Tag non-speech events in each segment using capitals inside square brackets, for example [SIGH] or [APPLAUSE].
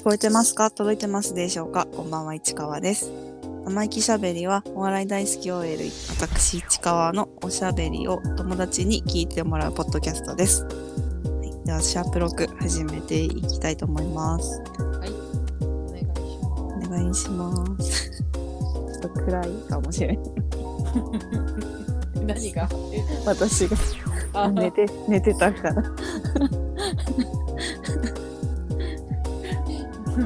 聞こえてますか？届いてますでしょうか？こんばんは、市川です。生意気しゃべりは、お笑い大好き OL、私、市川のおしゃべりを友達に聞いてもらうポッドキャストです。はい、では、シャープ6始めていきたいと思います。お願いしまお願いします。ちょっと暗いかもしれない。す。[LAUGHS] 何が？私があ寝て、寝てたから。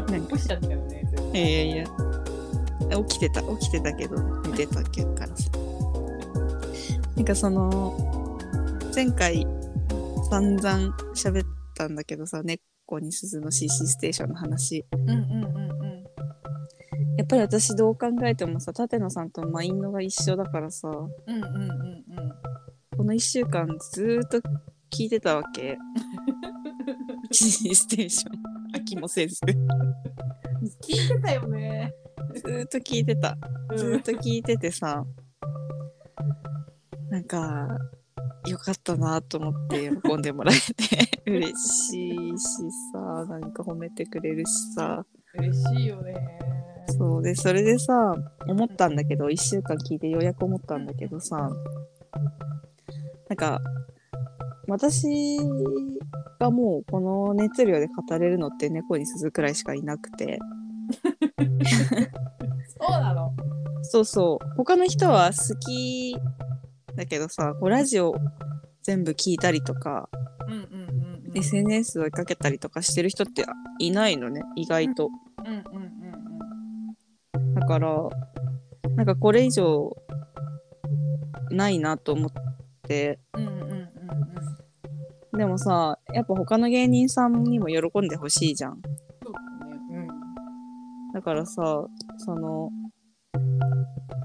起こしちゃったよね。いやいやいや起きてた起きてたけど寝てたけどからさなんかその前回散々喋ったんだけどさ猫に鈴の CC ステーションの話うんうんうんうん。やっぱり私どう考えてもさ舘野さんとマインドが一緒だからさうんうんうんうん。この1週間ずーっと聞いてたわけ [LAUGHS] CC ステーション飽きもせず。聞いてたよね。ずーっと聞いてた。ずーっと聞いててさ、なんか、よかったなと思って喜んでもらえて。[LAUGHS] 嬉しいしさ、なんか褒めてくれるしさ、嬉しいよね。そう。で、それでさ、思ったんだけど、1週間聞いてようやく思ったんだけどさ、なんか、私がもうこの熱量で語れるのって猫に鈴くらいしかいなくて、そうなの？そうそう。他の人は好きだけどさ、こうラジオ全部聞いたりとか、うんうんうんうん。SNS を追いかけたりとかしてる人っていないのね、意外と。うんうんうんだから、なんかこれ以上ないなと思って、うん。うんうんうんうん。でもさ、やっぱ他の芸人さんにも喜んでほしいじゃん。そうだね。うん。だからさ、その、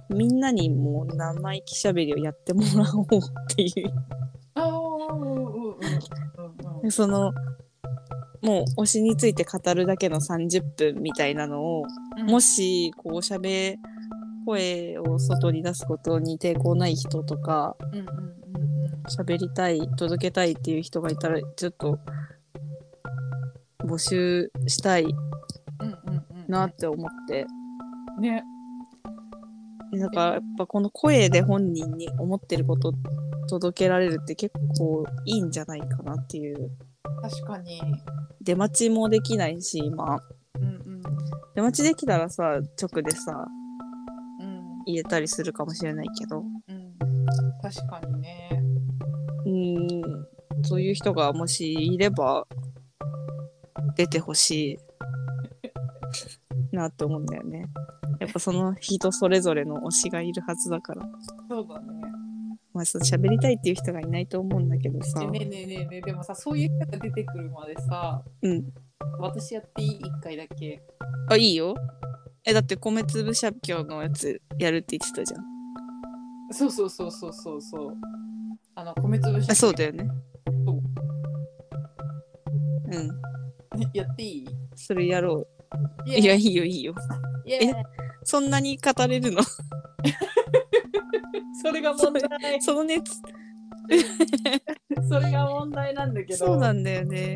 みんなにも生意気しゃべりをやってもらおうっていうああ、うんうんうんうんうん。でそのもう推しについて語るだけの30分みたいなのを、もしこうしゃべ声を外に出すことに抵抗ない人とかうんうんうん喋りたい届けたいっていう人がいたらちょっと募集したいうんうんうんうん。なって思ってね。でだからやっぱこの声で本人に思ってること届けられるって結構いいんじゃないかなっていう確かに。出待ちもできないし今うんうん出待ちできたらさ直でさうん言えたりするかもしれないけどうん。確かにね。うーんそういう人がもしいれば出てほしいなと思うんだよね。[LAUGHS] やっぱその人それぞれの推しがいるはずだから。そうだね。まあその喋りたいっていう人がいないと思うんだけどさえ。ねえねえねえねえでもさそういう人が出てくるまでさうん。私やっていい？一回だけあ、いいよ。え、だって米粒写経のやつやるって言ってたじゃん。そうそうそうそうそうそうあの米粒あ、そうだよね。そううん。やっていい？それやろう。いいや、いいよ、いいよ。いやいやそんなに語れるの？[LAUGHS] それが問題その熱。それが問題なんだけどそうなんだよね。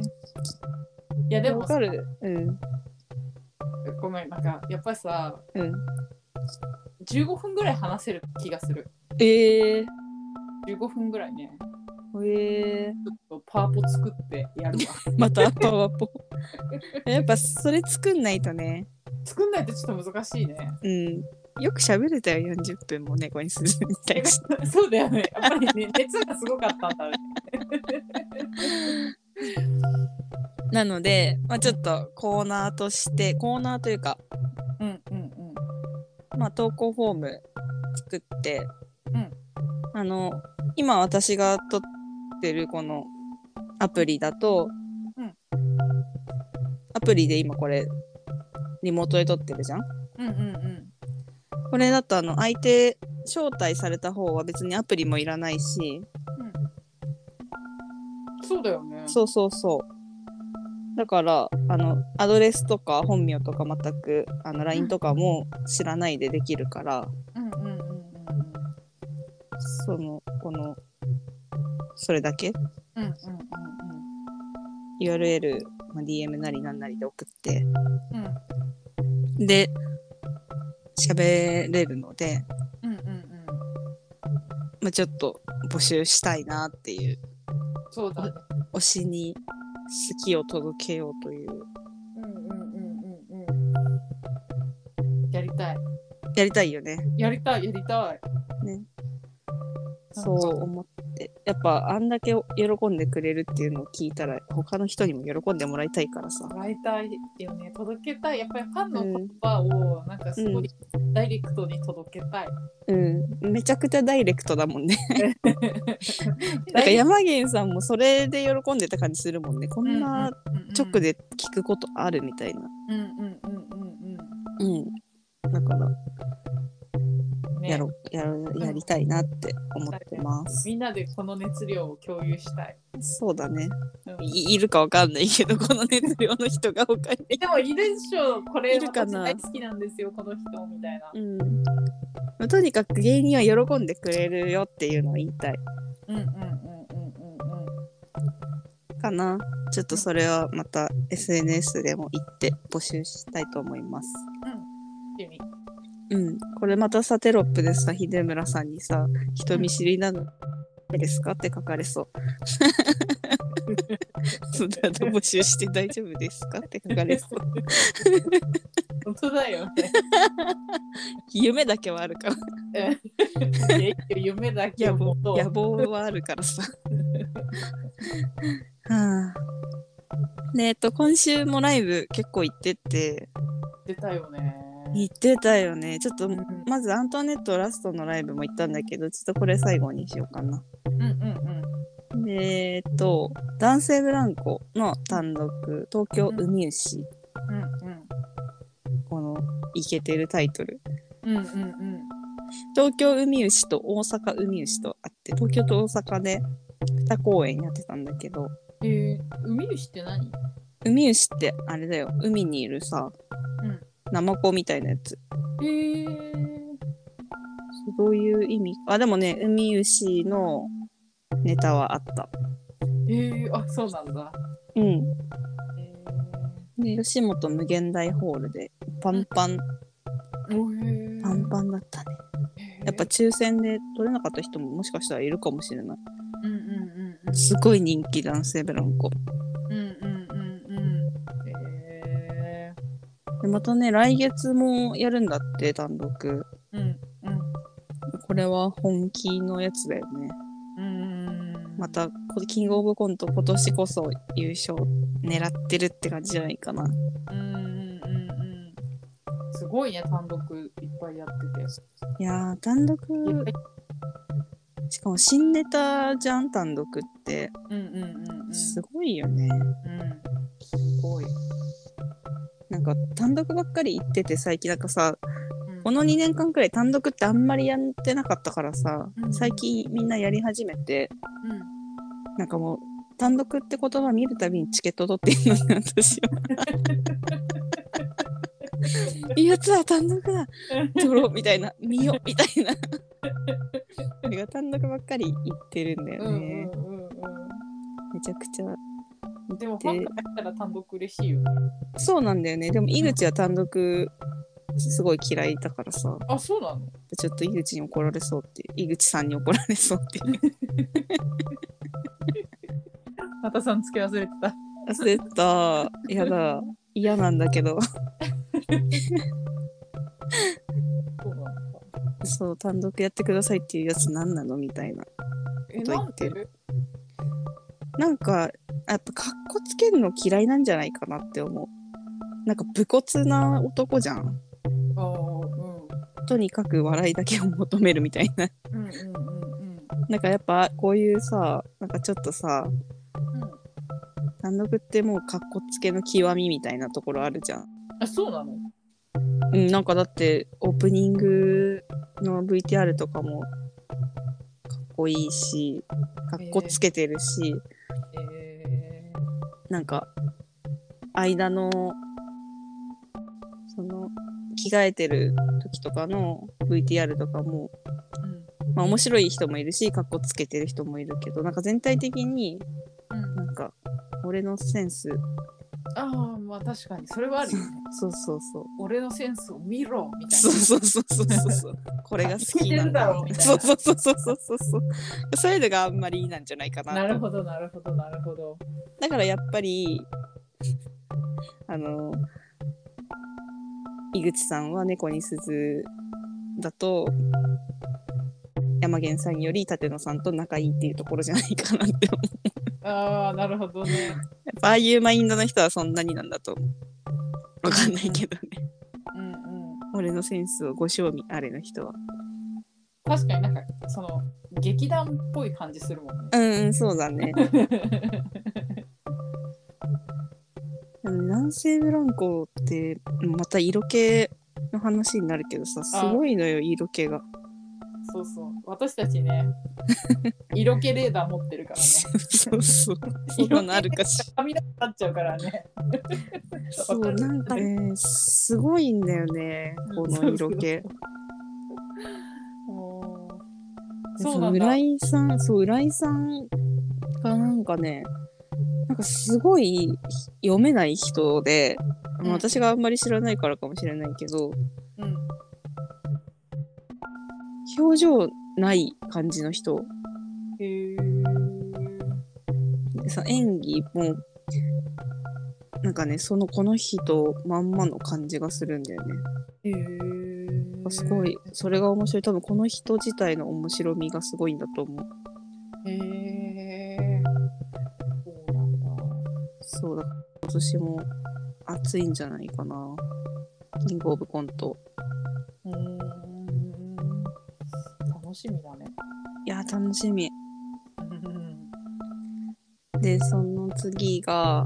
いやでもわかる。うん。ごめんなんかやっぱりさうん。15分ぐらい話せる気がするええ15分ぐらいねえちょっとパワポ作ってやるわ [LAUGHS] またパワポ。[LAUGHS] やっぱそれ作んないとね。作んないとちょっと難しいねうん。よく喋れたよ、40分も猫にするみたいな。[LAUGHS] そうだよねやっぱりね熱がすごかったんだねなので、まあ、ちょっとコーナーとして、コーナーというか、うんうんうんまあ、投稿フォーム作って、うん。あの、今私が撮ってるこのアプリだと、うん。アプリで今これ、リモートで撮ってるじゃん？うんうんうん。これだとあの相手招待された方は別にアプリもいらないし。そうだよね。そうそうそう。だからあのアドレスとか本名とか全くあの LINE とかも知らないでできるから。うんうんうんうんそのこのそれだけ？うんうんうん URL まあ、DM なりなんなりで送って。うん。で喋れるので、うんうんうん。まあ、ちょっと募集したいなっていう。そうだね。推しに好きを届けようという。うんうんうんうんうん。やりたい。やりたいよね。やりたいやりたい。ねそう思ってやっぱあんだけ喜んでくれるっていうのを聞いたら他の人にも喜んでもらいたいからさ。もらいたいよね。届けたい。やっぱりファンの言葉をなんかすごいダイレクトに届けたい、うん。めちゃくちゃダイレクトだもんね。[LAUGHS] なんか山源さんもそれで喜んでた感じするもんね。こんな直でで聞くことあるみたいな。うんうんうんうんうん。うん。だからやろ、やろやりたいなって思ってます。みんなでこの熱量を共有したい、そうだね。うん。いいるかわかんないけどこの熱量の人が他にでもいるでしょこれ大好きなんですよこの人みたいな。うん。とにかく芸人は喜んでくれるよっていうのを言いたい。うんうんうんうんうんうん。かな。ちょっとそれはまた SNS でも言って募集したいと思います。うん。君うん。これまたさテロップでさ秀村さんにさ人見知りなのですかって書かれそう。[LAUGHS] そんなの募集して大丈夫ですかって書かれそう。[LAUGHS] 本当だよね。夢だけはあるから。夢だけ野望野望はあるからさ。[LAUGHS] はあ。でえっと今週もライブ結構行ってって。出たよね行ってたよね。ちょっとうんまずアントワネットラストのライブも行ったんだけどちょっとこれ最後にしようかな。うんうんうん。でえっと男性ブランコの単独東京海牛うんこのイケてるタイトル。うんうんうん。東京海牛と大阪海牛とあって東京と大阪で2公演やってたんだけど。えー、海牛って何？海牛ってあれだよ。海にいるさ、うんナマコみたいなやつ。えー、そうどういう意味。あでもね海牛のネタはあった。えー、あそうなんだ。うん。えで吉本無限大ホールでパンパン。パンパンだったね。やっぱ抽選で取れなかった人ももしかしたらいるかもしれない。うんうんうんうん。すごい人気男性ブランコでまたね来月もやるんだって単独。ー、うんうん。これは本気のやつだよね。うん。またこキングオブコント今年こそ優勝狙ってるって感じじゃないかな。うんうんうんうん。すごいね単独いっぱいやってて。いやー単独。しかも新ネタじゃん単独って。うんうんうんうん。すごいよね、うんすごい、なんか単独ばっかり言ってて最近なんかさうんこの2年間くらい単独ってあんまりやってなかったからさ、うん最近みんなやり始めてなんかもう単独って言葉見るたびにチケット取ってんのに私は。い [LAUGHS] いやつは単独だ取ろうみたいな見ようみたいな。それが単独ばっかり言ってるんだうんよね。うんうんうんめちゃくちゃ。うんでもファンが入ったら単独嬉しいよねそうなんだよね。でも井口は単独すごい嫌いだからさ、あそうなの？ちょっと井口に怒られそうっていう、井口さんに怒られそうっていう。[LAUGHS] またさんつけ忘れてた忘れた。やだ。嫌なんだけど。そうなのかそう、単独やってくださいっていうやつ何なの？みたいな。えと言なんで？ってるなんか、やっぱかっこつけるの嫌いなんじゃないかなって思う。なんか武骨な男じゃん。とにかく笑いだけを求めるみたいな。うんうんうんうんなんかやっぱこういうさ、なんかちょっとさ、うん単独ってもうかっこつけの極みみたいなところあるじゃん。あそうなの？うん、なんかだってオープニングの VTR とかもかっこいいし、かっこつけてるし、えなんか間のその着替えてる時とかの VTR とかも、ーうん。まあ面白い人もいるし、かっこつけてる人もいるけど、なんか全体的にうん。なんか俺のセンスああまあ確かにそれはあるよねそうそうそう。俺のセンスを見ろみたいなそうそうそうそうそうそう。これが好きなんだろうみたいなそうそうそうそうそうそうそう。そういうのがあんまりいいなんじゃないかなと。なるほどなるほどなるほどだからやっぱり、あの、井口さんは猫に鈴だと、山源さんより立野さんと仲いいっていうところじゃないかなって思う。ああなるほどねやっぱああいうマインドの人はそんなになんだと思う。わかんないけどね。うんうん俺のセンスをご賞味あれの人は。確かになんかその劇団っぽい感じするもんねうんうん、そうだね。[LAUGHS] でも南西ブランコってまた色気の話になるけどさすごいのよ色気が。そうそう私たちね [LAUGHS] 色気レーダー持ってるからねそうそう。色のあるかし。髪の毛立っちゃうからねそうなんかねすごいんだよねこの色気。そそうな浦井さんそう浦井さんがなんかねなんかすごい読めない人で、私があんまり知らないからかもしれないけどうん表情ない感じの人へえ演技もなんかねそのこの人まんまの感じがするんだよね。へえすごいそれが面白い多分この人自体の面白みがすごいんだと思う。へえそうなんだそうだ今年も熱いんじゃないかな。キングオブコント。うーん楽しみだねいや楽しみ。うんでその次が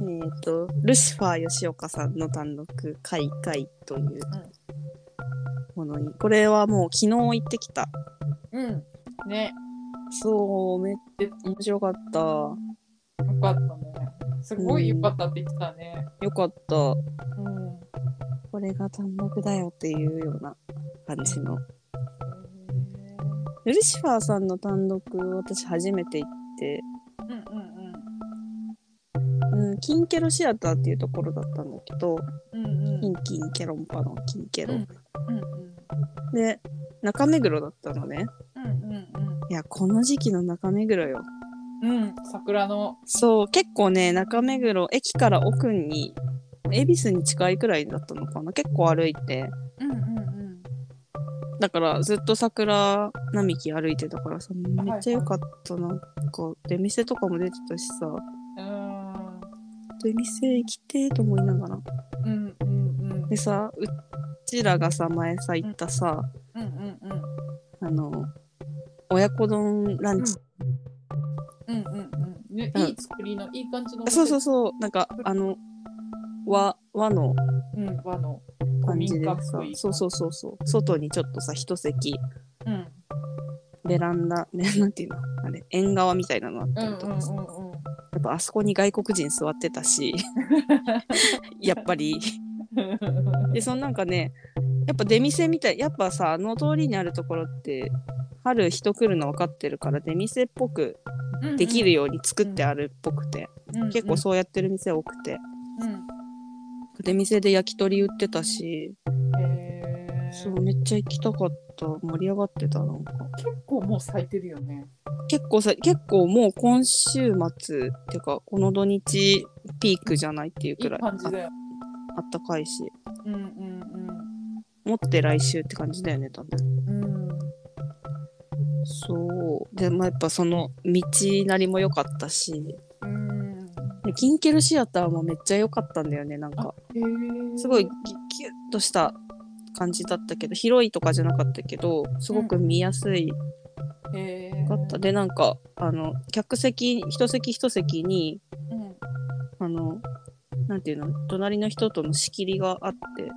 うんえっ、とルシファー吉岡さんの単独「カイカイ」というものにこれはもう昨日行ってきた。うんねそうめっちゃ面白かった。よかったねすごいよかったって言ってたねよかった。うんこれが単独だよっていうような感じの。ルシファーさんの単独私初めて行って、うんうんうん、キンケロシアターっていうところだったんだけど、うんうんキンキンケロンパのキンケロ。うんうんで、中目黒だったのね。うんうんいや、この時期の中目黒よ。うんうん桜のそう、結構ね、中目黒、駅から奥に、恵比寿に近いくらいだったのかな。結構歩いて。うんうんだからずっと桜並木歩いてたからさ、めっちゃ良かった。なんか、出店とかも出てたしさ、うん出店行きてーと思いながら。うんうんうん。でさ、うちらがさ、前さ、行ったさ、うんうんうん。あの、親子丼ランチ。うん。うんうんねうん。いい作りのいい感じのそうそうそう、なんか、あの、和、和のうん和の感じでさそうそうそうそう、外にちょっとさ、一席、うん。ベランダ、ね、[LAUGHS] なんていうの？あれ、縁側みたいなのあっうたりんうんうんとかさ、やうん。っぱあそこに外国人座ってたし、[LAUGHS] やっぱり。[LAUGHS] で、そのなんかね、やっぱ出店みたい、やっぱさ、あの通りにあるところって、春人来るの分かってるから出店っぽくできるように作ってあるっぽくて、結構そうやってる店多くて、うん出店で焼き鳥売ってたし、へーそう、めっちゃ行きたかった。盛り上がってた、なんか。結構もう咲いてるよね結構さ、結構もう今週末、てか、この土日ピークじゃないっていういいくらいああったかいし、うんうん持って来週って感じだよね、多分。うんうんそう。で、まあ、やっぱその道なりも良かったし、キンケルシアターもめっちゃ良かったんだよね、なんか。すごいギギュッとした感じだったけど、広いとかじゃなかったけど、すごく見やすい。へー。かった。で、なんか、あの、客席、一席一席に、うん。あの、なんていうの、隣の人との仕切りがあって、うん。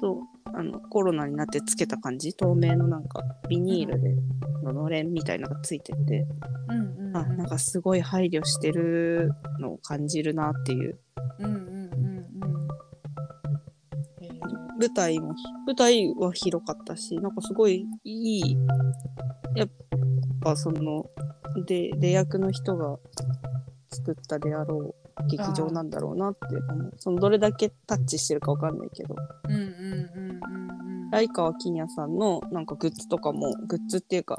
と、あの、コロナになってつけた感じ、透明のなんか、ビニールで、ののれんみたいなのがついてて、うんなんかすごい配慮してるのを感じるなっていう。うんうんうんうんへー舞台も、舞台は広かったし、なんかすごいいい、やっぱその、で、出役の人が作ったであろう劇場なんだろうなって思う。そのどれだけタッチしてるかわかんないけど。うんうんうん。うんうん。来川金也さんのなんかグッズとかもグッズっていうか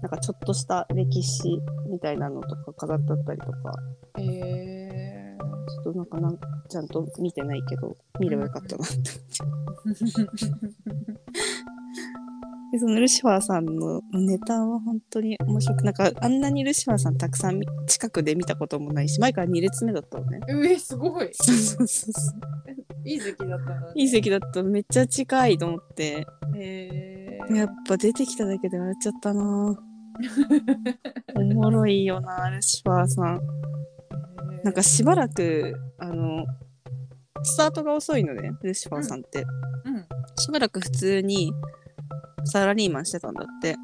なんかちょっとした歴史みたいなのとか飾ってあったりとか。へえ。ちょっとなんかなんちゃんと見てないけど見ればよかったなって [LAUGHS] でそのルシファーさんのネタは本当に面白くなんかあんなにルシファーさんたくさん見近くで見たこともないし前から2列目だったのね。うえ、すごい。そうそうそうそう。いい席だったな。いい席だった。めっちゃ近いと思って。へえ。やっぱ出てきただけで笑っちゃったな。おもろいよなルシファーさん。なんかしばらくあのスタートが遅いのねルシファーさんって、うん。しばらく普通にサラリーマンしてたんだって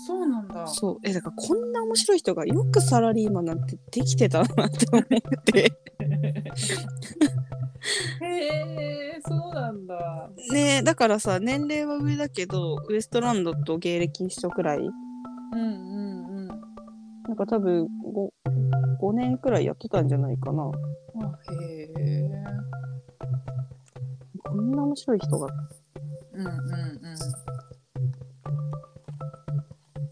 そうなんだ。そうえだからこんな面白い人がよくサラリーマンなんてできてたなって思って [LAUGHS] へえ、そうなんだ。ねえだからさ年齢は上だけどウエストランドと芸歴一緒くらいうんうんうん。なんか多分 5, 5年くらいやってたんじゃないかなあへえ。こんな面白い人がうんうんうん。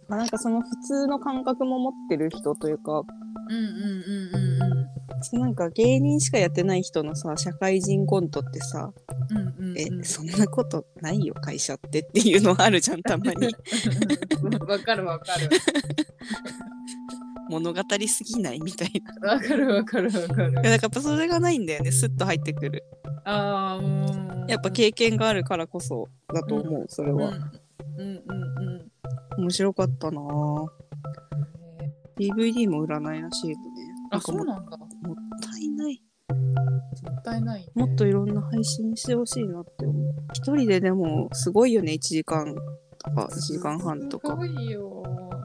まあなんかその普通の感覚も持ってる人というかうんうんうんうんなんか芸人しかやってない人のさ社会人コントってさ、うん。うんうんうん。えそんなことないよ会社ってっていうのあるじゃんたまに [LAUGHS] わかるわかる。物語すぎない？みたいなわかるわかるわかるい。やだからやっぱそれがないんだよねスッと入ってくるああ、もう。やっぱ経験があるからこそだと思うそれは、うんうんうんうん。面白かったなぁ DVD も売らないらしいのねなあ、そうなんだ。もったいないもったいない、ね。もっといろんな配信してほしいなって思う一人ででもすごいよね1時間とか1時間半とかすごいよ。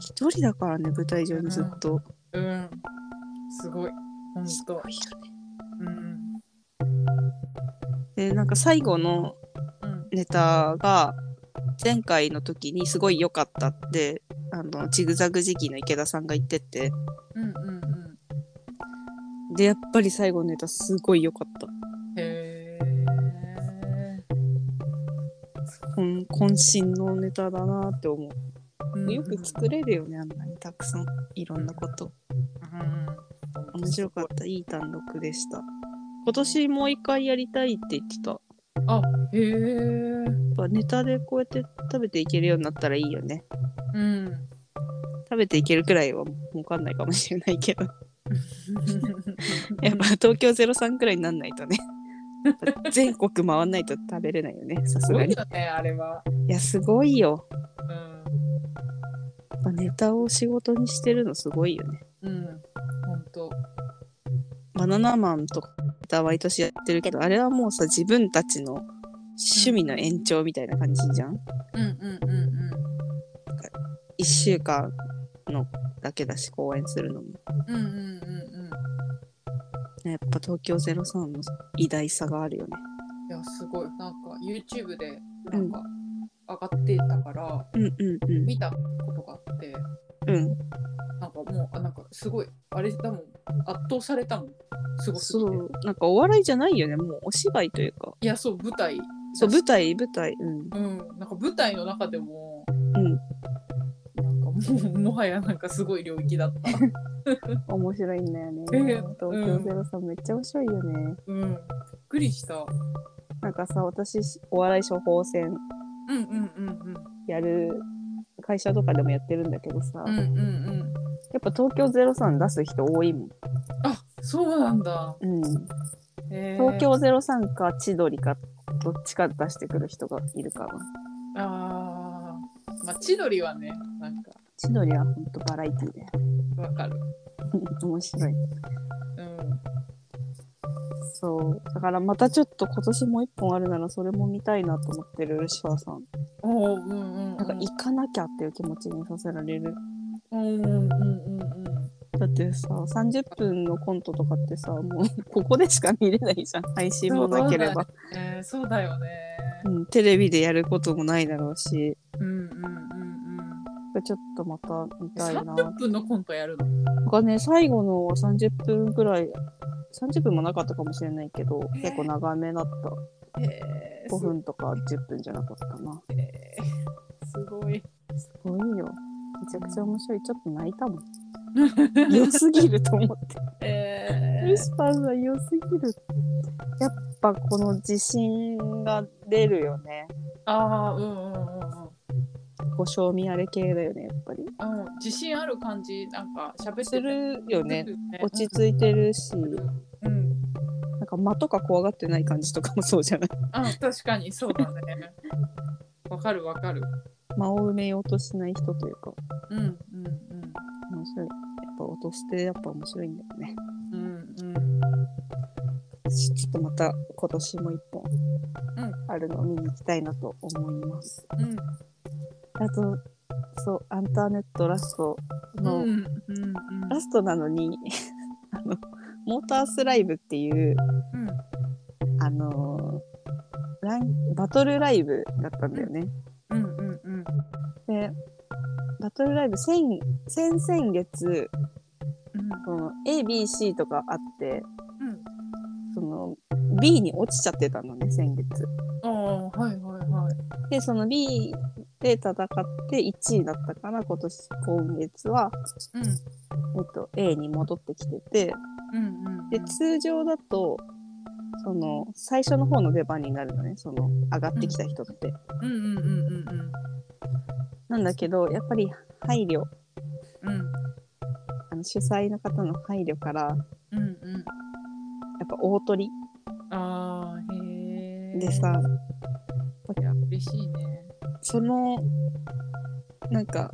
一人だからね舞台上にずっと、うん。すごい。ほんとすごいよ。ねうん。でなんか最後のうん。ネタが前回の時にすごい良かったってあのジグザグ時期の池田さんが言っててうんうんうん。でやっぱり最後のネタすごい良かったへえ。こん渾身のネタだなって思ううんうんよく作れるよねあんなにたくさんいろんなことうん。面白かったいい単独でした今年もう一回やりたいって言ってたやった。へえ。ぱネタでこうやって食べていけるようになったらいいよねうん。食べていけるくらいは儲かんないかもしれないけど [LAUGHS] やっぱ東京03くらいになんないとね全国回んないと食べれないよねさすがにいよね、あれは。いやすごいようん。ぱネタを仕事にしてるのすごいよねうん。ほんと。バナナマンとか毎年やってるけどあれはもうさ自分たちの趣味の延長みたいな感じじゃん？うんうんうん1週間のだけだし公演するのもうん。うんうんうんうん。やっぱ東京03の偉大さがあるよねいや、すごい。なんか、YouTube で、なんか、上がってたから、うんうんうん見たて、うんなんかもう、あなんか、すごい、あれだもん、圧倒されたもん。すごすぎて。そうなんかお笑いじゃないよねもうお芝居というかいや、そう、舞台。そう舞台舞台うんうん。なんか、舞台の中でも、うんなんかもう、もはやなんかすごい領域だった。[LAUGHS] 面白いんだよねえー東京03めっちゃ面白いよねうん。びっくりした。なんかさ私お笑い処方箋うんうんうんうん。やる会社とかでもやってるんだけどさ、うんうんうん。やっぱ東京03出す人多いもん、あそうなんだ。うん、東京03か千鳥かどっちか出してくる人がいるかなああ。まあ、千鳥はね、なんか、千鳥はほんとバラエティでわかる。[LAUGHS] 面白いうん。そう。だからまたちょっと今年もう一本あるならそれも見たいなと思ってるルシファーさん。おーうんうん、うん。なんか行かなきゃっていう気持ちにさせられる。うんうんうんうんうん。だってさ30分のコントとかってさもう [LAUGHS] ここでしか見れないじゃん。配信もなければ。えー、そうだよね。うん、テレビでやることもないだろうし。うんうんうんかちょっとまた見たいな。30分のコントやるの？なんかね、最後のは30分くらい、30分もなかったかもしれないけど、結構長めだった。へー5分とか10分じゃなかったな。すごい。すごいよ。めちゃくちゃ面白い。ちょっと泣いたもん。[LAUGHS] 良すぎると思って。えウィスパーズは良すぎる。やっぱこの自信が出るよね。ああ、うんうんうんうん。ご賞味あれ系だよね、やっぱり。うん、自信ある感じ、なんか喋ってるよね。落ち着いてるし、うん。なんか間とか怖がってない感じとかもそうじゃない？あ、確かにそうだね。わかるわかる。間を埋めようとしない人というか、うんうん面白い。やっぱ落としてやっぱ面白いんだよね。うん。うんうん。ちちょっとまた今年も一本うんあるのを見に行きたいなと思います。うんあと、そう、アンターネットラストの、うんうんうん。ラストなのに、[LAUGHS] あの、モータースライブっていう、うんあのーランバトルライブだったんだよね。うんうんうん。で、バトルライブ、先、先々月、うん。その A、B、C とかあって、うん。その B に落ちちゃってたのね、先月。ああはいはいはい。で、その B で戦って1位だったから、今年、今月は、うん。えっと、A に戻ってきてて、うんうんで、通常だと、その、最初の方の出番になるのね、その、上がってきた人って。うんうんうんうんなんだけど、やっぱり配慮、うん。うんあの主催の方の配慮から、うんうん。やっぱ大鳥ああへえでさ、いや嬉しいねその、なんか、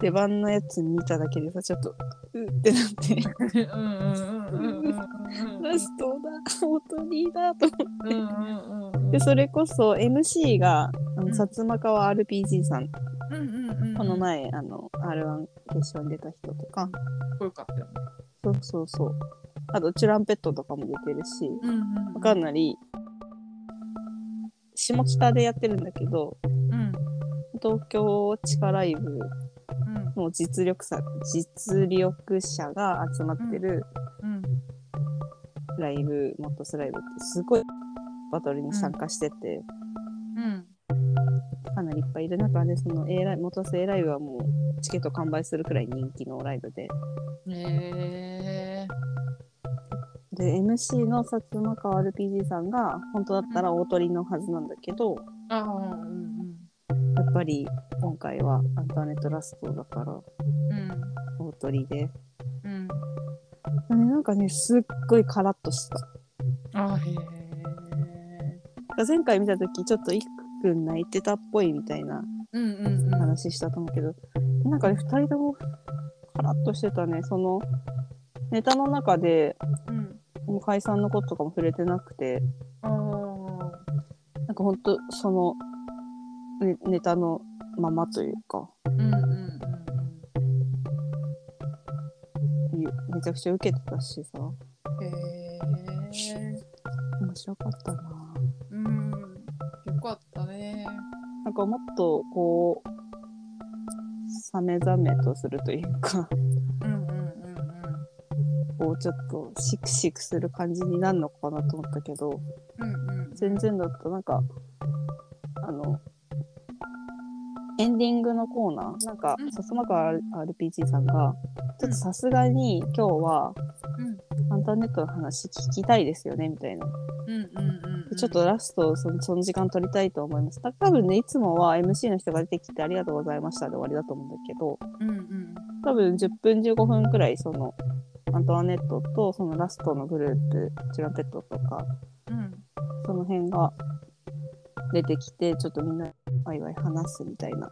出番のやつ見ただけでさ、ちょっと、うってなって、[LAUGHS] うんうんうんラストだ、大鳥だと思って、それこそ MC が、あの、うん。薩摩川 RPG さん、この前、あの、R1 決勝に出た人とか、かったよね。そうそうそう。あと、チュランペットとかも出てるし、うんうんかなり、下北でやってるんだけど、うん。東京地下ライブうん。の実力者、実力者が集まってるうん。ライブ、モットスライブってすごいバトルに参加してて、うん。かなりいっぱいいる中で、その A ライブ、モトス A ライブはもうチケット完売するくらい人気のライブで、へえで、MC の薩摩川 RPG さんが、本当だったら大鳥のはずなんだけど、うんやっぱり今回はアンターネットラストだからうん大鳥で。うんねなんかね、すっごいカラッとした。あへえ前回見たとき、ちょっといくくん泣いてたっぽいみたいなうんうんうん話したと思うけど、なんかね、二人ともカラッとしてたね。その、ネタの中で、うんもう解散のこととかも触れてなくて、なんかほんと、その、ね、ネタのままというか、うんうんうんゆめちゃくちゃ受けてたしさ、うんへえ面白かったな。うん。よかったね。なんかもっと、こう、サメザメとするというか、ちょっとシクシクする感じになるのかなと思ったけど、うんうんうん。全然だった。なんか、あの、エンディングのコーナー、なんかうん、さつまか RPG さんが、ちょっとさすがに今日は、うん。アンターネットの話聞きたいですよね、みたいな。うんうんうんうん。ちょっとラストその、その時間取りたいと思います。多分ね、いつもは MC の人が出てきてありがとうございましたで終わりだと思うんだけど、うんうん。多分10分15分くらい、その、アントワネットと、そのラストのグループ、チュランペットとか、うんその辺が出てきて、ちょっとみんなワイワイ話すみたいな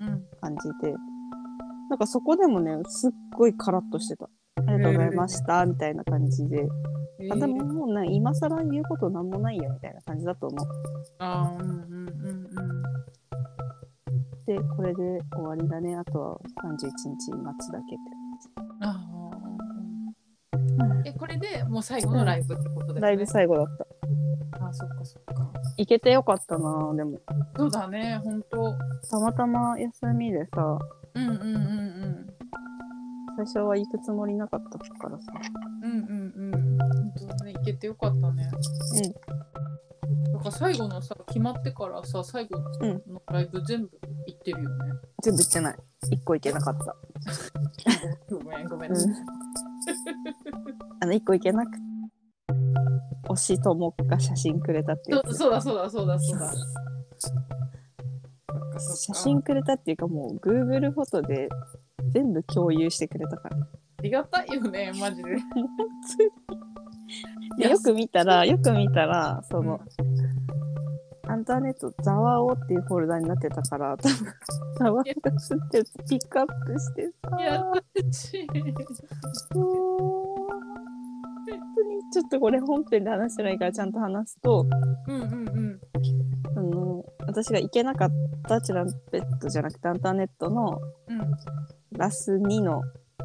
うん感じで、なんかそこでもね、すっごいカラッとしてた。ありがとうございました、みたいな感じで。へあでもえもうね、今更言うことなんもないよ、みたいな感じだと思う。あーうんうんうんうんで、これで終わりだね。あとは31日待つだけってえこれでもう最後のライブってことじ。ですねライブ最後だった。あそっかそっか行けてよかったな、でも。そうだね、ほんと。たまたま休みでさ、うんうんうんうん。最初は行くつもりなかったからさ。うんうんうん。本当だね、行けてよかったね。うん。なんか最後のさ、決まってからさ、最後のライブ全部行ってるよね。全部行ってない。一個行けなかった。[LAUGHS] ごめんごめん。うんあの、一個行けなくて。推しともが写真くれたっていうそ。そうだそうだそうだそうだ。写真くれたっていうかもう Google フォトで全部共有してくれたから。ありがたいよね、マジで。[LAUGHS] でよく見たら、よく見たら、その、アンターネット、ザワオっていうフォルダになってたから、多分、ザワオが映ってるピックアップしてさ、いや、嬉しい。もう本当にちょっとこれ本編で話してないからちゃんと話すと、うんうんうん。あの、私が行けなかったチュランペットじゃなくてアンターネットのうんラス2の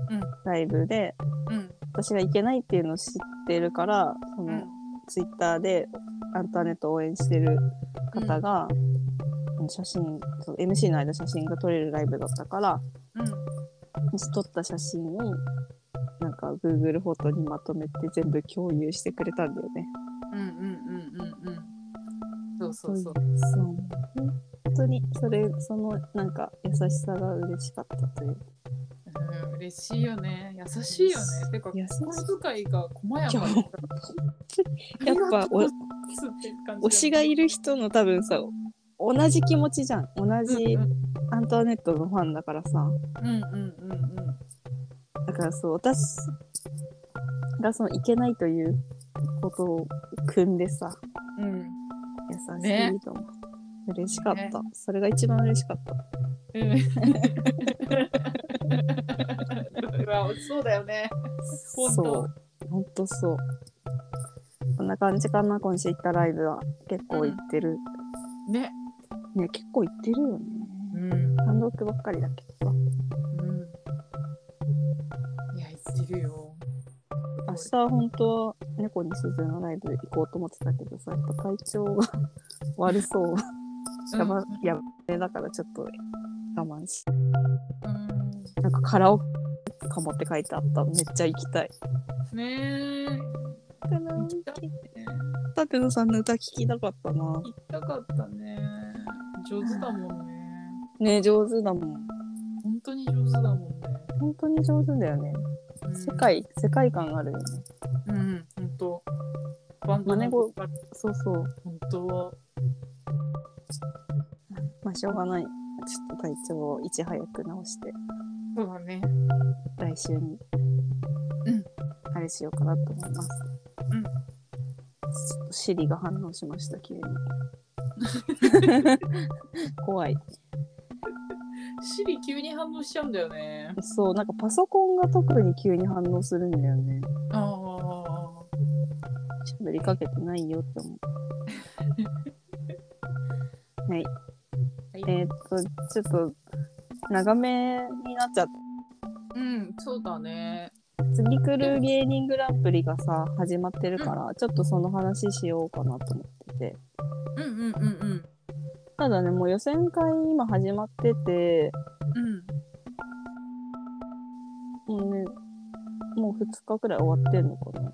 うんライブで、うん私が行けないっていうのを知ってるから、その、うんツイッターでアンターネットを応援してる方が、写真そう MC の間写真が撮れるライブだったからうん。撮った写真をなんか Google フォトにまとめて全部共有してくれたんだよね。うんうんうんうんうん。そうそうそう。そう本当にそれそのなんか優しさが嬉しかったといううん、嬉しいよね。優しいよね。てか、優しい。心遣いが細やかやっぱお推しがいる人の多分さ同じ気持ちじゃん。同じうんアンターネットのファンだからさ。うんうんうんだからそう私がそのいけないということを組んでさうん。うん。優しねいと思う、嬉しかった、ね。それが一番嬉しかった。うん [LAUGHS] うわそうだよね。そうほんとそうこんな感じかな今週行ったライブは結構行ってる、ね。ね結構行ってるよねうん。単独ばっかりだけどさうん。いや、言ってるよ。明日本当は猫に鈴のライブ行こうと思ってたけどさやっぱ体調が [LAUGHS] 悪そうやば、やばだからちょっと我慢しうん。なんかカラオケかもって書いてあっためっちゃ行きたいねえ。カラオケね。舘野さんの歌聞きたかったな行きたかったね。上手だもんね。ね上手だもん本当に上手だもんね。本当に上手だよねうん世。界世界観あるよねうん、本当。バンド真似語のそうそう本当。まあしょうがないちょっと体調をいち早く直してそうだね。来週に。うん。あれしようかなと思います。うん。ちょっとシリが反応しました急に。[LAUGHS] 怖い。シリ急に反応しちゃうんだよね。そうなんかパソコンが特に急に反応するんだよね。ああ。喋りかけてないよって思う。[LAUGHS] はい。はい。えーっとちょっと長めっちゃっうん、そうだね。た次来る芸人グランプリがさ始まってるから、ちょっとその話しようかなと思っててうんうんうんうん。ただねもう予選会今始まっててうん。もうねもう2日くらい終わってんのかな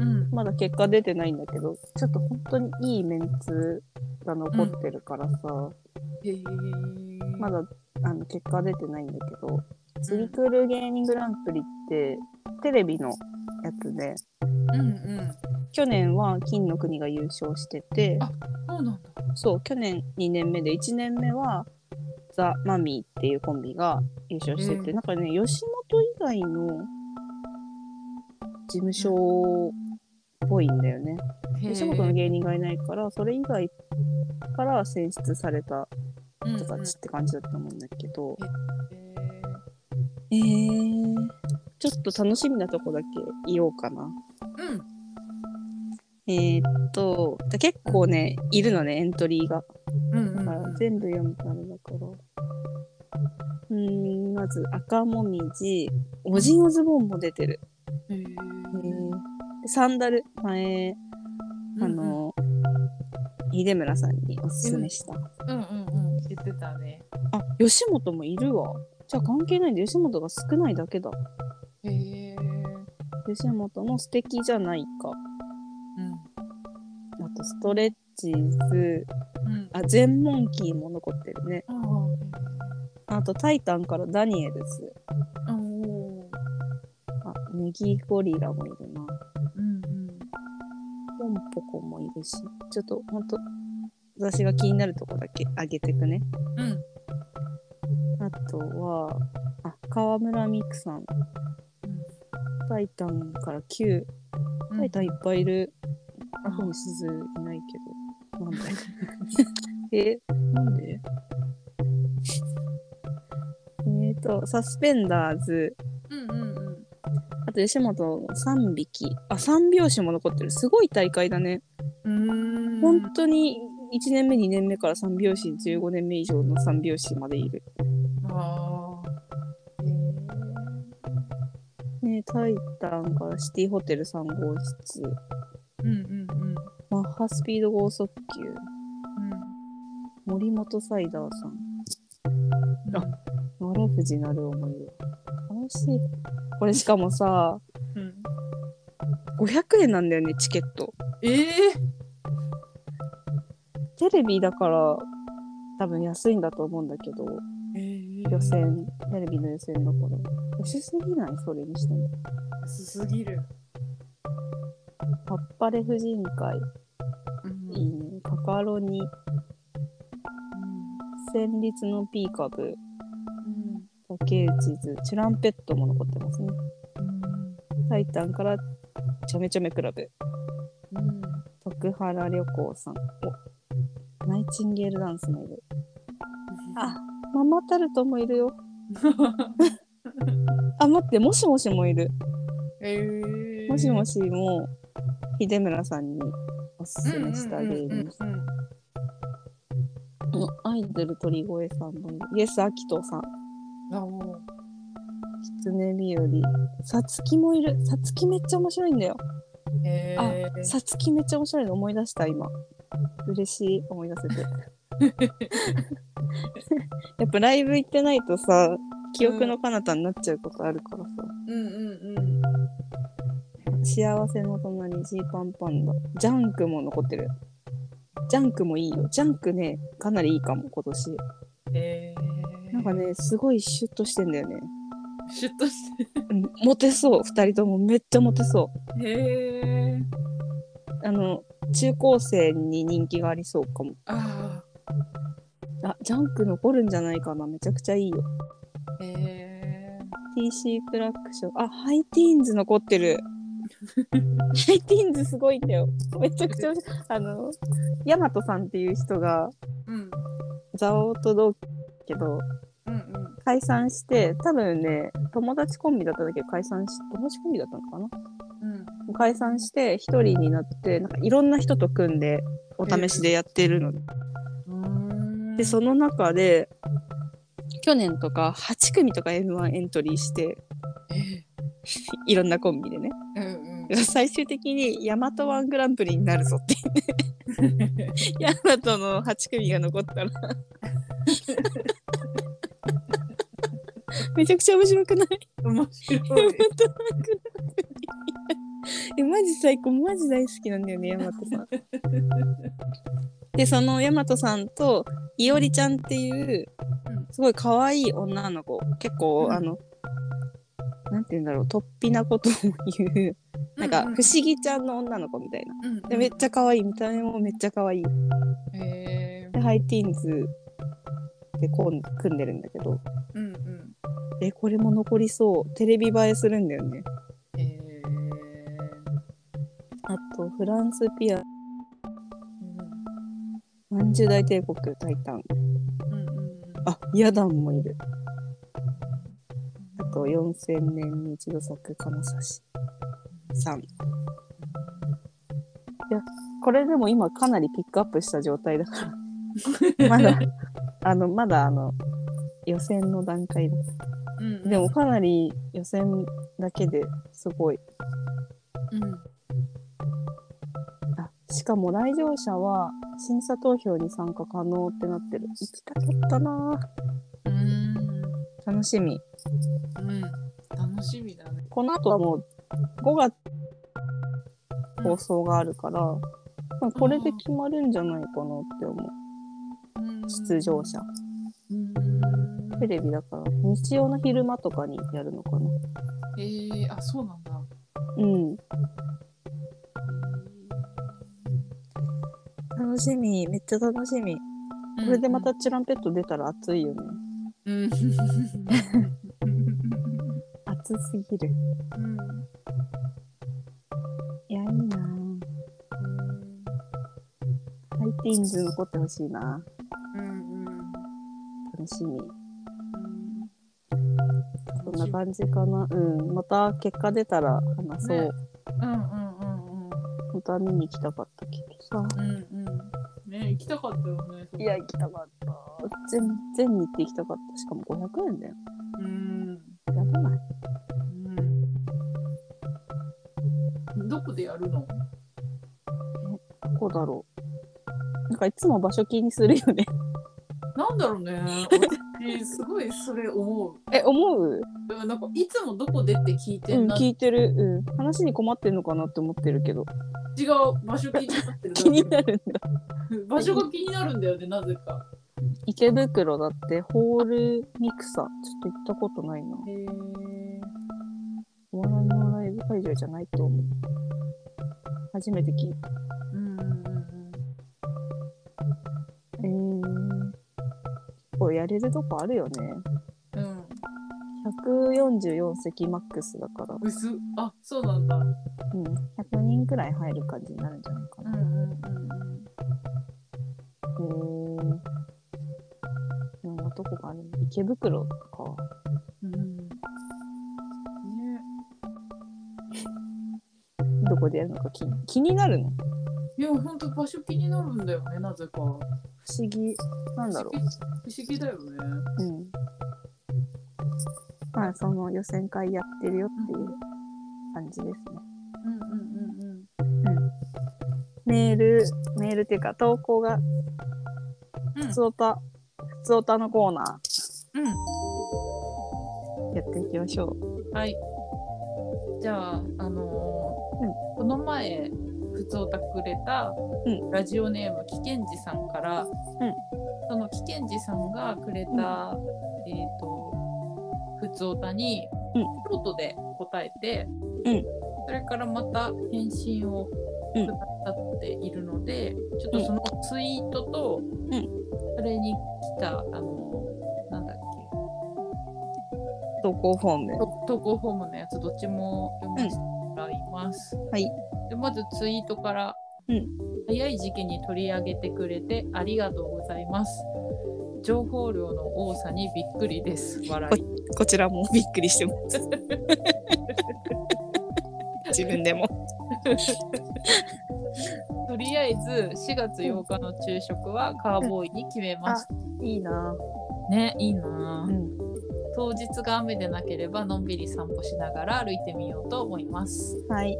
うん。まだ結果出てないんだけどちょっと本当にいいメンツが残ってるからさ、へえ。まだあの結果出てないんだけど次来る芸人グランプリってテレビのやつでうんうん。去年は金の国が優勝しててあそうなんだ。そう去年2年目で1年目はザ・マミーっていうコンビが優勝してて、うんなんかね吉本以外の事務所っぽいんだよね。吉本の芸人がいないからそれ以外から選出された人たちって感じだと思うんだけど、へええー、ちょっと楽しみなとこだけ言おうかな。うん。えー、っと、結構ね、いるのね、エントリーが。うんうんだから全部読むとあれだから。うーん、まず赤もみじ、オジンオズボーンも出てる。へええーサンダル、前、あの、秀村さんにおすすめした。うんうんってたね。あ、吉本もいるわ。じゃあ関係ないんで吉本が少ないだけだ。へえ。吉本の素敵じゃないか。うん。あとストレッチーズ。うん。あ、全モンキーも残ってるね。ああとタイタンからダニエルズ。お。あ、ネギゴリラもいるな。うんうん。ポンポコもいるし。ちょっとほんと、私が気になるとこだけ上げてくね。うん。あとは、あ、河村美空さん。タイタンから9。うん。タイタンいっぱいいる。アホに鈴いないけど。なんで？[LAUGHS] え、なんで？えっと、サスペンダーズ。うんうんうん。あと吉本の3匹。あ、3拍子も残ってる。すごい大会だね。うーん。本当に1年目、2年目から3拍子、15年目以上の3拍子までいる。ああ。へねタイタンからシティホテル3号室。え。うんうんうん。マッハスピード剛速球。うん。森本サイダーさん。あうん奈良藤なる思い出。楽しい。これしかもさ、うん。500円なんだよね、チケット。ええテレビだから多分安いんだと思うんだけど、ええ予選、テレビの予選だから。安すぎない？それにしても。安すぎる。あっぱれ婦人会、うんいいね。カカロニ、戦慄のピーカブ、うん竹内図、チュランペットも残ってますね。うんタイタンからちゃめちゃめクラブ、うん徳原旅行さん。お、ナイチンゲールダンスもいる。あ、ママタルトもいるよ。[LAUGHS] あ、待って、もしもしもいる。ええもしもしも、秀村さんにおすすめした芸人さん。アイドル鳥越さんもいる。イエス・アキトさん。うんあも狐日和。さつきもいる。さつきめっちゃ面白いんだよ。うええさつきめっちゃ面白いの思い出した、今。嬉しい、思い出せて。[LAUGHS] やっぱライブ行ってないとさ、記憶の彼方になっちゃうことあるからさ。うんうんうん幸せの隣、ジーパンパンダ。ジャンクも残ってる。ジャンクもいいよ。ジャンクね、かなりいいかも、今年。ええなんかね、すごいシュッとしてんだよね。シュッとしてうんモテそう、二人ともめっちゃモテそう。へえあの、中高生に人気がありそうかも。ああ、ジャンク残るんじゃないかな。めちゃくちゃいいよ。あへえ TC クラクション。あ、ハイティーンズ残ってる。[LAUGHS] ハイティーンズすごいんだよ。めちゃくちゃ。あの、ヤマトさんっていう人が、うんザオと同期だけど、うんうん解散して、多分ね、友達コンビだったんだけど解散し、友達コンビだったのかなうん解散して一人になって、なんかいろんな人と組んでお試しでやってるの。うん。で、その中で、去年とか8組とか M1 エントリーして、えいろんなコンビでね。うん最終的にヤマトワングランプリになるぞって。言って、ヤマトの8組が残ったら、[LAUGHS] めちゃくちゃ面白くない？うん面白いえ、マジ最高、マジ大好きなんだよね、ヤマトさん。で、そのヤマトさんと、いおりちゃんっていううん、すごい可愛い女の子、結構、うんあの、なんて言うんだろう、突飛なことを言う、なんか、不思議ちゃんの女の子みたいな。うんでめっちゃ可愛い、見た目もめっちゃ可愛い。へえで、ハイティーンズでこう組んでるんだけど、うんうんえ、これも残りそう。テレビ映えするんだよね。あと、フランスピア、うん何十代帝国タイタン。うんうんあ、ヤダンもいる。あと、4000年に一度咲く金指さん。いや、これでも今かなりピックアップした状態だから。[LAUGHS] まだ、あの、まだあの、予選の段階だ。うんうんでもかなり予選だけですごい。しかも来場者は審査投票に参加可能ってなってる。行きたかったなうん楽しみ。うん楽しみだねこの後はもう5月放送があるから、まあこれで決まるんじゃないかなって思う。出場者。うんテレビだから、日曜の昼間とかにやるのかな。えー、あそうなんだうん。楽しみ。めっちゃ楽しみ。これでまたチュランペット出たら熱いよね。うん熱すぎる。うんいや、いいなぁハイティーンズ残ってほしいなうん楽しみ。うんな感じかな。うん。また結果出たら話そう。ねうんうんうん本当は見に行きたかったけどさ。うんうんうんね行きたかったよねいや、行きたかった。全、全日って行きたかった。しかも500円だよ。うんやばない。うんどこでやるの？どこだろう。なんかいつも場所気にするよね。なんだろうね私すごいそれ思うえ、思う？うんなんかいつもどこでって聞いてうん聞いてる。うん。話に困ってんのかなって思ってるけど。違う場所気になってる [LAUGHS] 気になるんだ。[LAUGHS] 場所が気になるんだよねなぜか池袋だって、ホールミクサ。ちょっと行ったことないな。へえお笑いのライブ会場じゃないと思う。初めて聞いた。うんうんうんえー。これやれるとこあるよね。うんうん144席マックスだから、うすあそうなんだうんうん、100人くらい入る感じになるんじゃないかな。うんうんへえ。いろんなとこがあるね。池袋か。うんうんねどこでやるのか気に気になるの？いやほんと場所気になるんだよねなぜか不思議。なんだろ不思議だよねう。うん。まあ、その予選会やってるよっていう感じですね。うんうんうんメール、メールっていうか投稿が、うんふつおた、ふつおたのコーナうん。ーやっていきましょう。はい。じゃあ、あのーこの前、ふつおたくれた、うん。ラジオネーム、きけんじさんから、ん。そのきけんじさんがくれた、えっ、と、ふつおたに、うん。京都で答えて、うん。それからまた返信をうんくださっているので、ちょっとそのツイートと、うんそれに来た、あのーなんだっけ、投稿フォーム。と投稿フォームのやつどっちも読ませてもらいます。はい。でまずツイートから、うん早い時期に取り上げてくれてありがとうございます。情報量の多さにびっくりです。笑い。こちらもびっくりしてます。[LAUGHS] 自分でも。[LAUGHS] とりあえず4月8日の昼食はカーボーイに決めました。いいなね、いいな、うん。当日が雨でなければのんびり散歩しながら歩いてみようと思います。はい。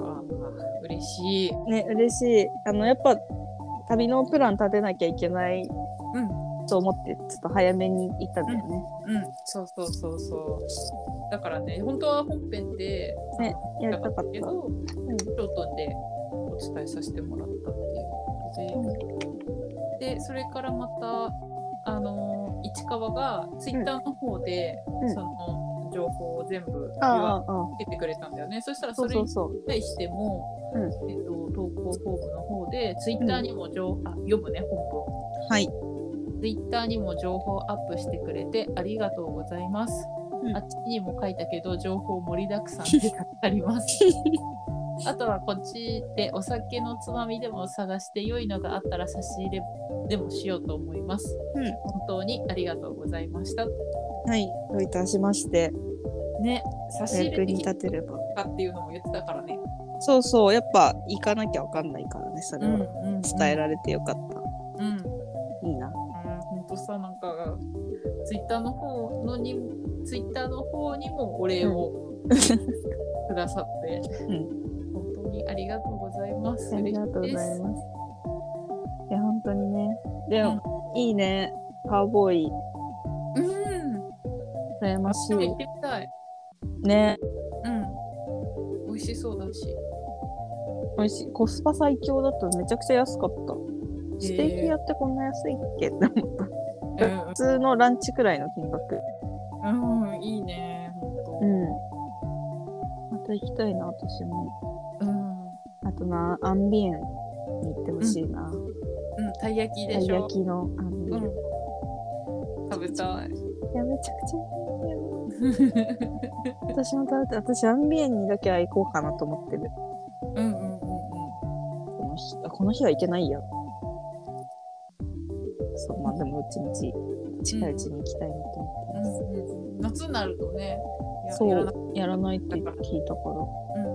あー嬉しい。ね、嬉しい。あの、やっぱ、旅のプラン立てなきゃいけないうん。と思って、ちょっと早めに行ったんだよね。うん、そうそうそうそう。だからね、本当は本編で、ねやりたかったけど、ん京都でお伝えさせてもらったっていうことで、で、それからまた、あの、市川がツイッターの方で、うんその情報を全部あ言わあ、ああ。せてくれたんだよね。そしたらそれに。対しても、うえっと、投稿フォームの方で、ツイッターにも情、あ読むね、本文。はい。ツイッターにも情報アップしてくれてありがとうございます。うんあっちにも書いたけど、情報盛りだくさんで助かります。[LAUGHS] あとはこっちでお酒のつまみでも探して良いのがあったら差し入れでもしようと思います。うん本当にありがとうございました。はい。どういたしまして、ね、差し入れでき立てれば。たっていうのも言ってたからね。そうそう。やっぱ、行かなきゃわかんないからね、それは。うん伝えられてよかった。うん。いいな。うん、ほんとさ、なんか、ツイッターの方のに、ツイッターの方にもお礼を [LAUGHS] くださって、うん。にありがとうございます。ありがとうございす。ます。いや、本当にね。でも、いいね。カウボーイ、うん。羨ましい行っ。てみたい。ね。うん。美味しそうだし。美味しい。コスパ最強だっためちゃくちゃ安かった。ステーキ屋ってこんな安いっけって思った。普通のランチくらいの金額。うん、うん、いいね。うん。また行きたいな、私も。うん。あとな、アンビエンに行ってほしいな。うん、たい焼きたいでしょ？焼きのアンビエン。うん。食べたい。いや、めちゃくちゃいいよ。私も食べて、私、アンビエンにだけは行こうかなと思ってる。うんうんうんうん。この日、あこの日は行けないや。そう、まあでも、うちうち、近いうちに行きたいなと思ってます。うんうん、夏になるとね。やそうやらないって聞いたからうんうん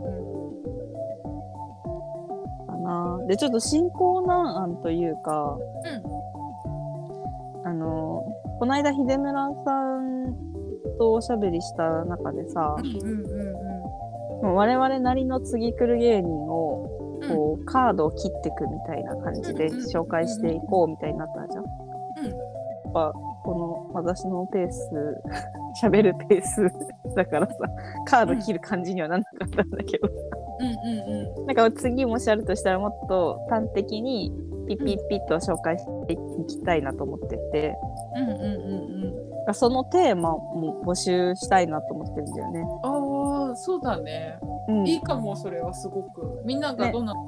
で、ちょっと進行難案というか、あの、この間、秀村さんとおしゃべりした中でさ、うんうんうんもう我々なりの次来る芸人を、うん。こう、カードを切っていくみたいな感じでうんうん紹介していこうみたいになったじゃん。やっぱ、この私のペース、[LAUGHS] 喋るペースだからさ、カード切る感じにはなんなかったんだけど、うんうんうん。なんか次もしあるとしたらもっと端的にピッピッピッと紹介していきたいなと思ってて、うんうんうんうん。そのテーマも募集したいなと思ってるんだよね。ああ、そうだね。うん、いいかも、それはすごく。みんながねどんなの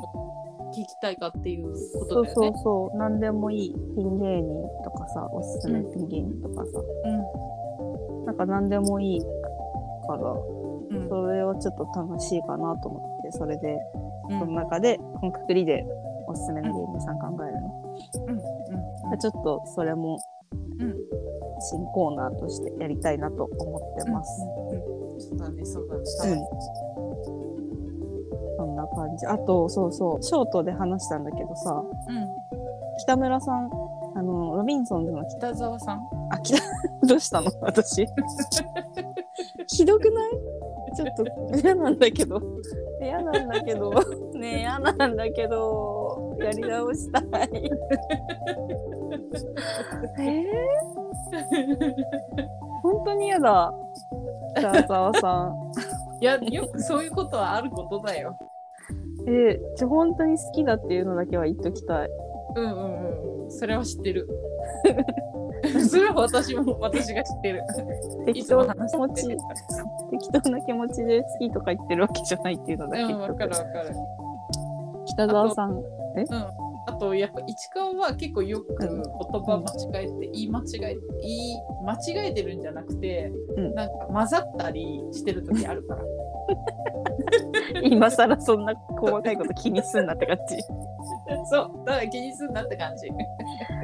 聞きたいかっていうこそうとだよね。そうそう、なんでもいい。ピン芸人とかさ、おすすめピン芸人とかさ、なんかなんでもいいから、うんうんそれをちょっと楽しいかなと思って、それで、うんその中で、このくくりでおすすめの芸人さん考えるの？うんちょっとそれもうん新コーナーとしてやりたいなと思ってます。うんうんそうだね、そうだね。うん。そんな感じ。あと、そうそう、ショートで話したんだけどさ、うん。北村さん、あの、ロビンソンズの北沢さん？あ、き [LAUGHS] どうしたの？私。[LAUGHS] ひどくない？ちょっと嫌なんだけど。嫌なんだけど。[LAUGHS] ねえ、嫌なんだけど。やり直したい。えー、本当に嫌だ。北沢さん。[LAUGHS] いや、よくそういうことはあることだよ。えー、ちょ、本当に好きだっていうのだけは言っときたい。うんうんうんうん。それは知ってる。それは私も私が知ってる。い適当な気持ち適当な気持ちで好きとか言ってるわけじゃないっていうのだけうん、わかるわかる。北沢さん。うん。あと、やっぱ市川は結構よく言葉間違えて、言い間違えて、言い間違えてるんじゃなくて、うんなんか混ざったりしてる時あるから。今更そんな細かいこと気にすんなって感じ。[LAUGHS] そう、だから気にすんなって感じ。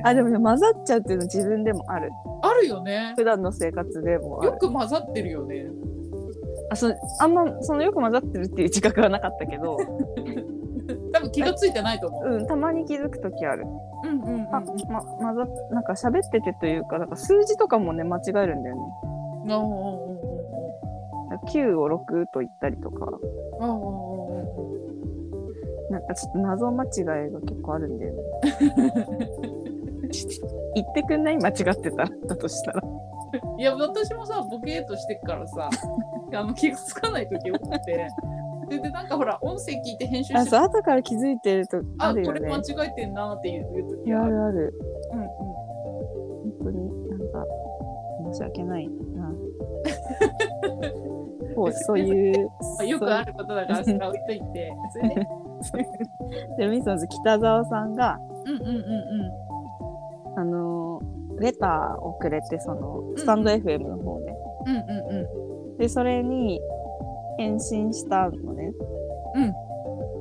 あ、でもね、混ざっちゃうっていうの自分でもある。あるよね。普段の生活でもあよる。く混ざってるよね。あそあんま、そのよく混ざってるっていう自覚はなかったけど、[LAUGHS] 多分気がついてないと思う。うん、たまに気づくときある。うんうんうん。あ、ま、混ざっ、なんか喋っててというか、なんか数字とかもね、間違えるんだよね。うんうんうんうんなんか9を6と言ったりとか、なんかちょっと謎間違いが結構あるんだよね。[LAUGHS] 言ってくんない？間違ってただとしたら。いや私もさボケーっとしてっからさあの気がつかない時多くてそれでなんかほら音声聞いて編集あ、そう、して後から気づいてるとあるよね。あこれ間違えてんなっていう時ある。るある。うんうん本当になんか申し訳ないな。[LAUGHS] そうそういうまあ、よくあることだからそれは置いといてそれででミソンズ北沢さんがうんうんうんあのーレターをくれてそのスタンド FM の方で、うんうんうんうんでそれに返信したのね。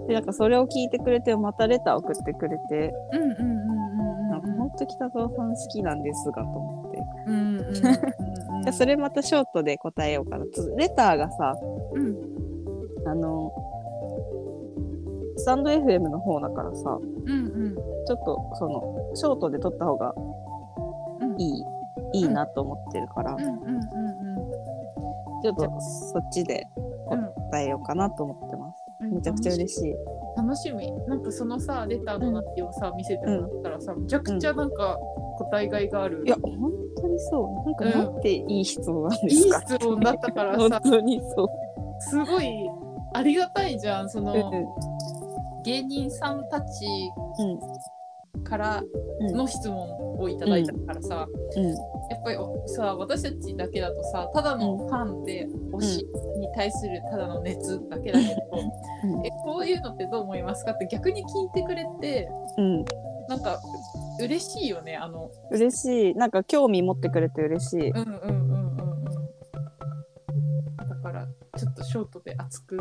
でなんかそれを聞いてくれてまたレター送ってくれて、うんうんうんうんなんか本当北沢さん好きなんですがと思って。うんうんうんうんうんじゃあそれまたショートで答えようかな。つレターがさ、うん。あの、スタンド FM の方だからさ、うんうん。ちょっとその、ショートで撮った方がうん。いい、いいなと思ってるから、うんうんうんちょっとそっちでうん答えようかなと思ってます。うんめちゃくちゃ嬉しい。楽しみ。なんかそのさ、レターの内容をさ、見せてもらったらさ、めちゃくちゃなんか答えがいがある。いや、本当にそう。なんか、うんなんていい質問なんでいいすか？質問だったから本さ、[LAUGHS] 当にそう。すごいありがたいじゃん。その、うん芸人さんたちからうんの質問をいただいたからさ、うんやっぱりさ私たちだけだとさただのファンで推しに対するただの熱だけだけど、うんえこういうのってどう思いますか？って逆に聞いてくれてうん、なんか嬉しいよねあの嬉しい。なんか興味持ってくれて嬉しい。うんうんうんうんうんだからちょっとショートで熱く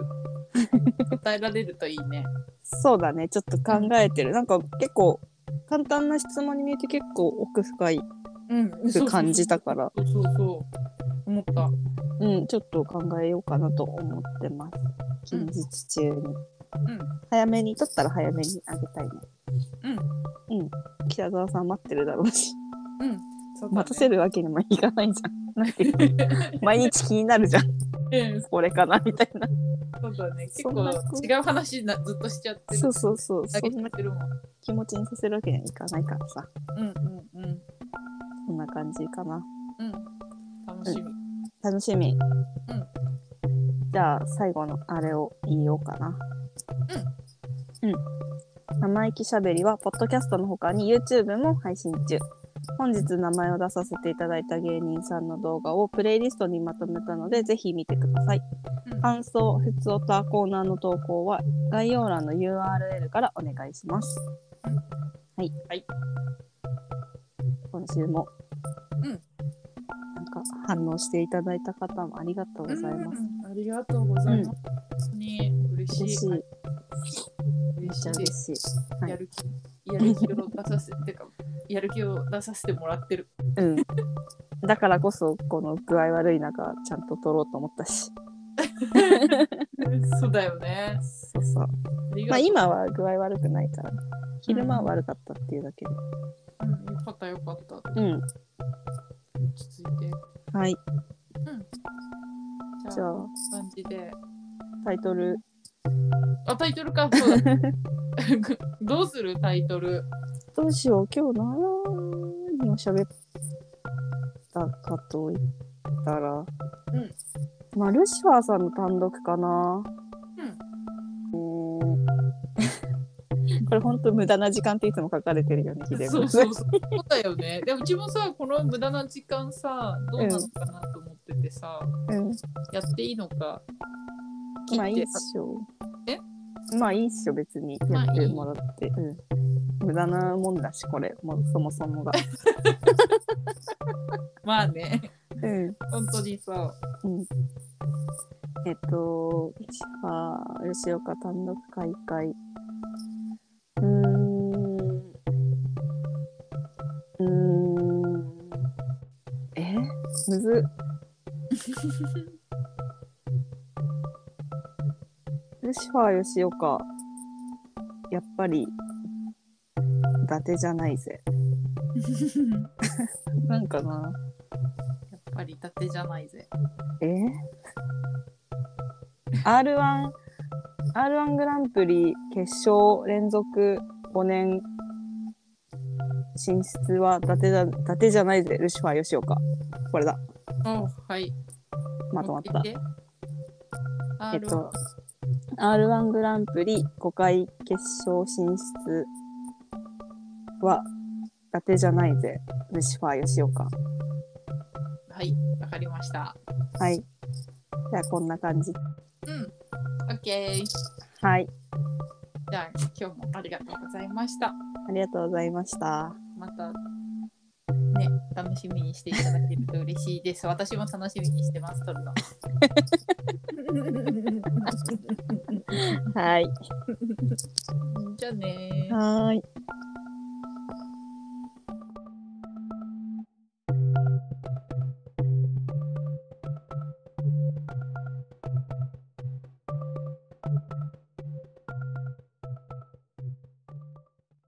[LAUGHS] 答えられるといいね。そうだね。ちょっと考えてる。なんか結構簡単な質問に見えて結構奥深いうん、感じたから、そうそうそう思った。うん、ちょっと考えようかなと思ってます。近日中に。うん早めに、取ったら早めにあげたいね。うんうん。北沢さん待ってるだろうし、うんそうだね待たせるわけにもいかないじゃん。[LAUGHS] なんていうの毎日気になるじゃん。うんこれかなみたいな。そうだね結そんな構違う話なずっとしちゃってるそうそうそう。そんなしてるもん。気持ちにさせるわけにはいかないからさ。うんうんうんこんな感じかな。うん楽しみ。楽しみ。じゃあ、最後のあれを言おうかな。うん。うん。生意気しゃべりは、ポッドキャストの他に YouTube も配信中。本日名前を出させていただいた芸人さんの動画をプレイリストにまとめたので、ぜひ見てください。うん感想、ふつおたコーナーの投稿は概要欄の URL からお願いします。はい。はい。今週も、うんなんか反応していただいた方もありがとうございます。うんありがとうございます。本当に嬉しい。嬉しい。めっ嬉しいちゃ嬉。しい。はいやる気、やる気を出させて、てか、やる気を出させてもらってる。うん。だからこそ、この具合悪い中、ちゃんと撮ろうと思ったし。[LAUGHS] そうだよね。そうそう。まあ。今は具合悪くないから、昼間は悪かったっていうだけで。うん、よかったよかった。うん。落ち着いて。はい。じゃあ、じゃあ、感じで。タイトル、あ、タイトルか。そうだ。[LAUGHS] どうする？タイトル。どうしよう。今日何を喋ったかと言ったら、うん。まあ、ルシファーさんの単独かな。うん。こ [LAUGHS] れ本当無駄な時間っていつも書かれてるよね、ヒデそうそうそう。そうだよね。でうちもさ、この無駄な時間さ、どうなのかなと思っててさ、うん。やっていいのか。まあいいっ切ってしょ。え？まあいいっしょ、別にやってもらって。うん。無駄なもんだし、これ、もうそもそもが。[LAUGHS] まあね、うん。本当にさ。うん。えっと、シファー、吉岡単独開会。うーん。うーん。え？むず [LAUGHS] シファー吉岡、やっぱり、伊達じゃないぜ。[LAUGHS] なんかな。やっぱり伊達じゃないぜ。え ?R1、R1 グランプリ決勝連続5年進出は伊達じゃ、伊達じゃないぜ、ルシファー吉岡。これだ。おはい。まとまった。えっと、R1 グランプリ5回決勝進出は、伊達じゃないぜ、ルシファー吉岡。はい、わかりました。はい。じゃあ、こんな感じ。うん。オッケー。はい。じゃあ、今日もありがとうございました。ありがとうございました。また、ね、楽しみにしていただけると嬉しいです。私も楽しみにしてます、撮るの。[LAUGHS] [LAUGHS] はい。じゃあねー。はーい。